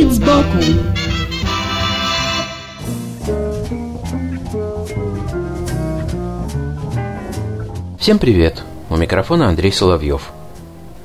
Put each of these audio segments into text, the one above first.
Вид сбоку Всем привет! У микрофона Андрей Соловьев.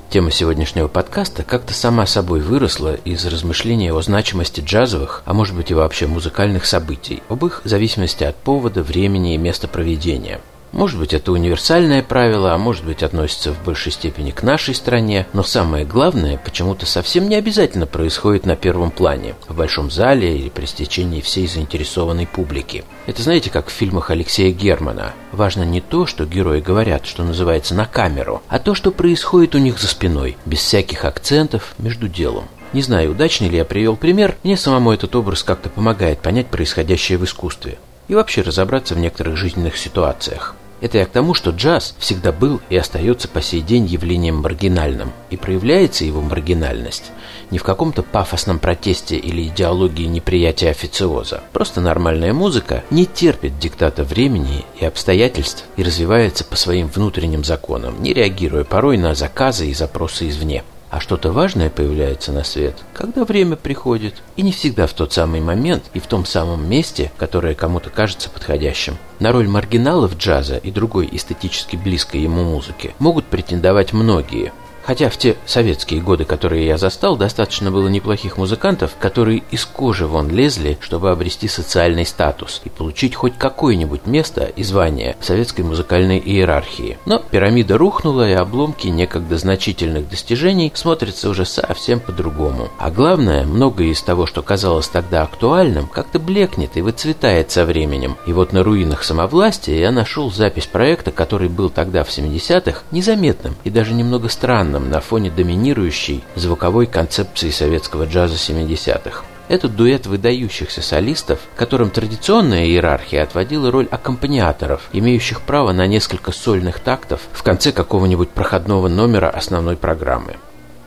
Тема сегодняшнего подкаста как-то сама собой выросла из размышления о значимости джазовых, а может быть и вообще музыкальных событий, об их зависимости от повода, времени и места проведения – может быть, это универсальное правило, а может быть, относится в большей степени к нашей стране, но самое главное почему-то совсем не обязательно происходит на первом плане, в большом зале или при стечении всей заинтересованной публики. Это знаете, как в фильмах Алексея Германа. Важно не то, что герои говорят, что называется, на камеру, а то, что происходит у них за спиной, без всяких акцентов между делом. Не знаю, удачный ли я привел пример, мне самому этот образ как-то помогает понять происходящее в искусстве и вообще разобраться в некоторых жизненных ситуациях. Это я к тому, что джаз всегда был и остается по сей день явлением маргинальным, и проявляется его маргинальность не в каком-то пафосном протесте или идеологии неприятия официоза. Просто нормальная музыка не терпит диктата времени и обстоятельств и развивается по своим внутренним законам, не реагируя порой на заказы и запросы извне. А что-то важное появляется на свет, когда время приходит, и не всегда в тот самый момент и в том самом месте, которое кому-то кажется подходящим. На роль маргиналов джаза и другой эстетически близкой ему музыки могут претендовать многие, Хотя в те советские годы, которые я застал, достаточно было неплохих музыкантов, которые из кожи вон лезли, чтобы обрести социальный статус и получить хоть какое-нибудь место и звание в советской музыкальной иерархии. Но пирамида рухнула, и обломки некогда значительных достижений смотрятся уже совсем по-другому. А главное, многое из того, что казалось тогда актуальным, как-то блекнет и выцветает со временем. И вот на руинах самовластия я нашел запись проекта, который был тогда в 70-х незаметным и даже немного странным странным на фоне доминирующей звуковой концепции советского джаза 70-х. Это дуэт выдающихся солистов, которым традиционная иерархия отводила роль аккомпаниаторов, имеющих право на несколько сольных тактов в конце какого-нибудь проходного номера основной программы.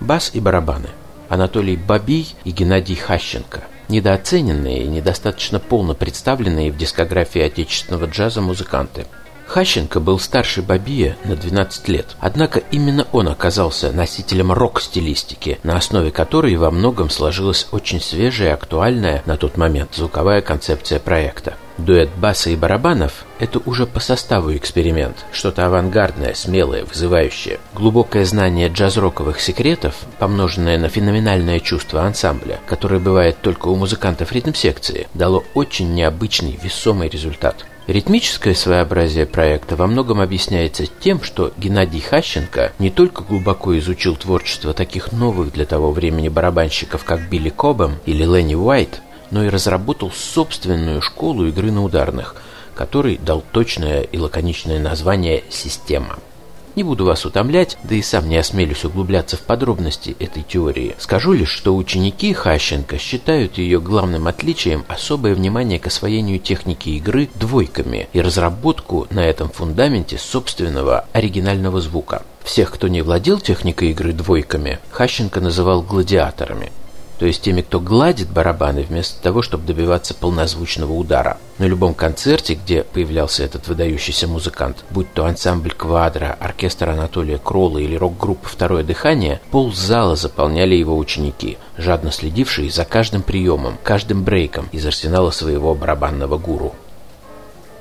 Бас и барабаны. Анатолий Бабий и Геннадий Хащенко. Недооцененные и недостаточно полно представленные в дискографии отечественного джаза музыканты – Хащенко был старше Бабия на 12 лет, однако именно он оказался носителем рок-стилистики, на основе которой во многом сложилась очень свежая и актуальная на тот момент звуковая концепция проекта. Дуэт баса и барабанов – это уже по составу эксперимент, что-то авангардное, смелое, вызывающее. Глубокое знание джаз-роковых секретов, помноженное на феноменальное чувство ансамбля, которое бывает только у музыкантов ритм-секции, дало очень необычный, весомый результат – Ритмическое своеобразие проекта во многом объясняется тем, что Геннадий Хащенко не только глубоко изучил творчество таких новых для того времени барабанщиков, как Билли Кобэм или Ленни Уайт, но и разработал собственную школу игры на ударных, которой дал точное и лаконичное название «Система». Не буду вас утомлять, да и сам не осмелюсь углубляться в подробности этой теории. Скажу лишь, что ученики Хащенко считают ее главным отличием особое внимание к освоению техники игры двойками и разработку на этом фундаменте собственного оригинального звука. Всех, кто не владел техникой игры двойками, Хащенко называл гладиаторами то есть теми, кто гладит барабаны, вместо того, чтобы добиваться полнозвучного удара. На любом концерте, где появлялся этот выдающийся музыкант, будь то ансамбль «Квадро», оркестр Анатолия Кролла или рок-группа «Второе дыхание», пол зала заполняли его ученики, жадно следившие за каждым приемом, каждым брейком из арсенала своего барабанного гуру.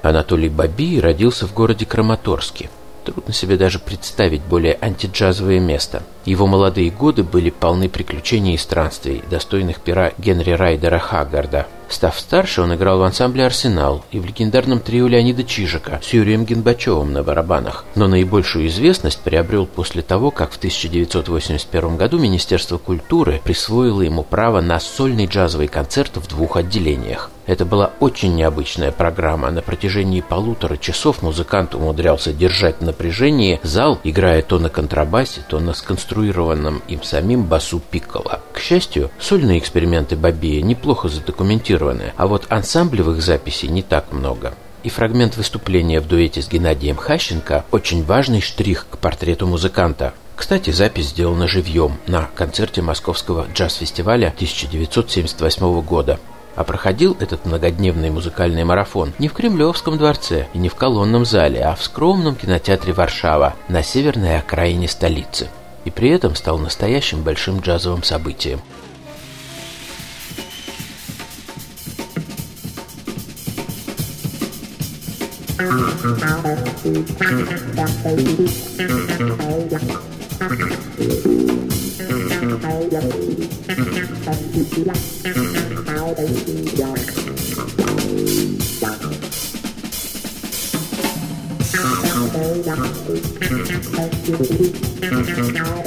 Анатолий Баби родился в городе Краматорске, Трудно себе даже представить более антиджазовое место. Его молодые годы были полны приключений и странствий, достойных пера Генри Райдера Хаггарда. Став старше, он играл в ансамбле «Арсенал» и в легендарном трио Леонида Чижика с Юрием Генбачевым на барабанах. Но наибольшую известность приобрел после того, как в 1981 году Министерство культуры присвоило ему право на сольный джазовый концерт в двух отделениях. Это была очень необычная программа. На протяжении полутора часов музыкант умудрялся держать в напряжении зал, играя то на контрабасе, то на сконструированном им самим басу пикколо. К счастью, сольные эксперименты Бабия неплохо задокументированы, а вот ансамблевых записей не так много. И фрагмент выступления в дуэте с Геннадием Хащенко – очень важный штрих к портрету музыканта. Кстати, запись сделана живьем на концерте Московского джаз-фестиваля 1978 года. А проходил этот многодневный музыкальный марафон не в Кремлевском дворце и не в колонном зале, а в скромном кинотеатре «Варшава» на северной окраине столицы. И при этом стал настоящим большим джазовым событием. Thank you. Thank you.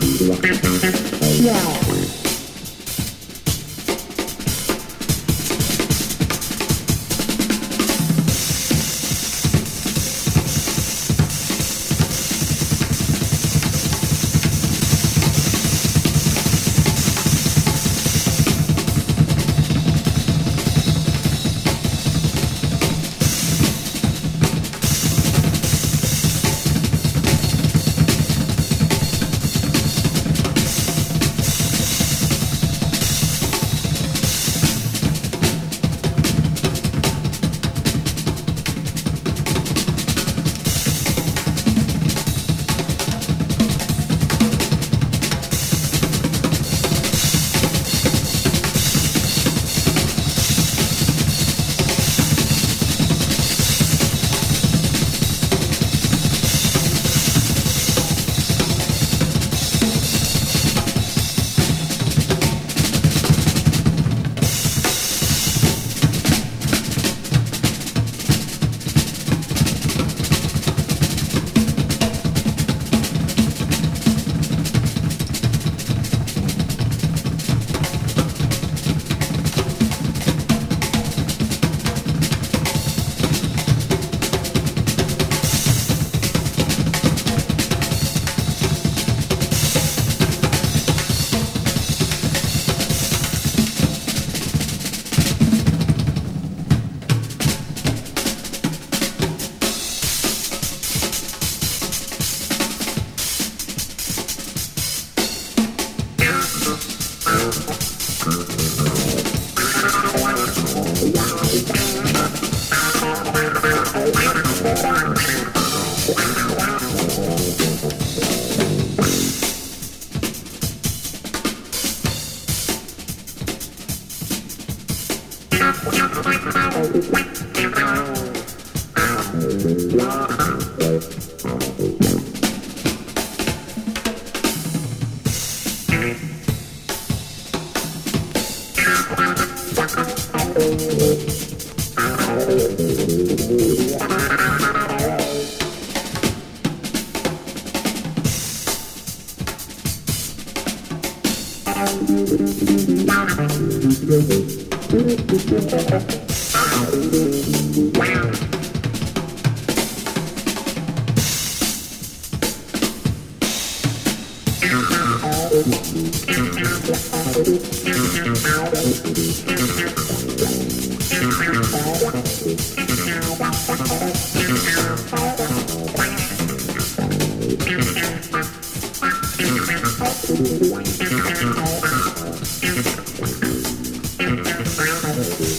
Good.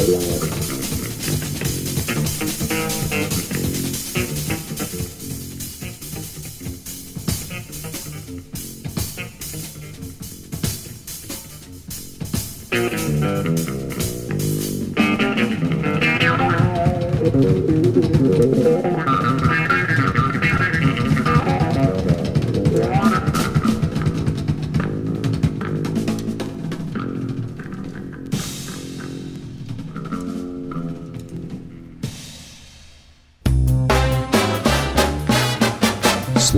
Wow.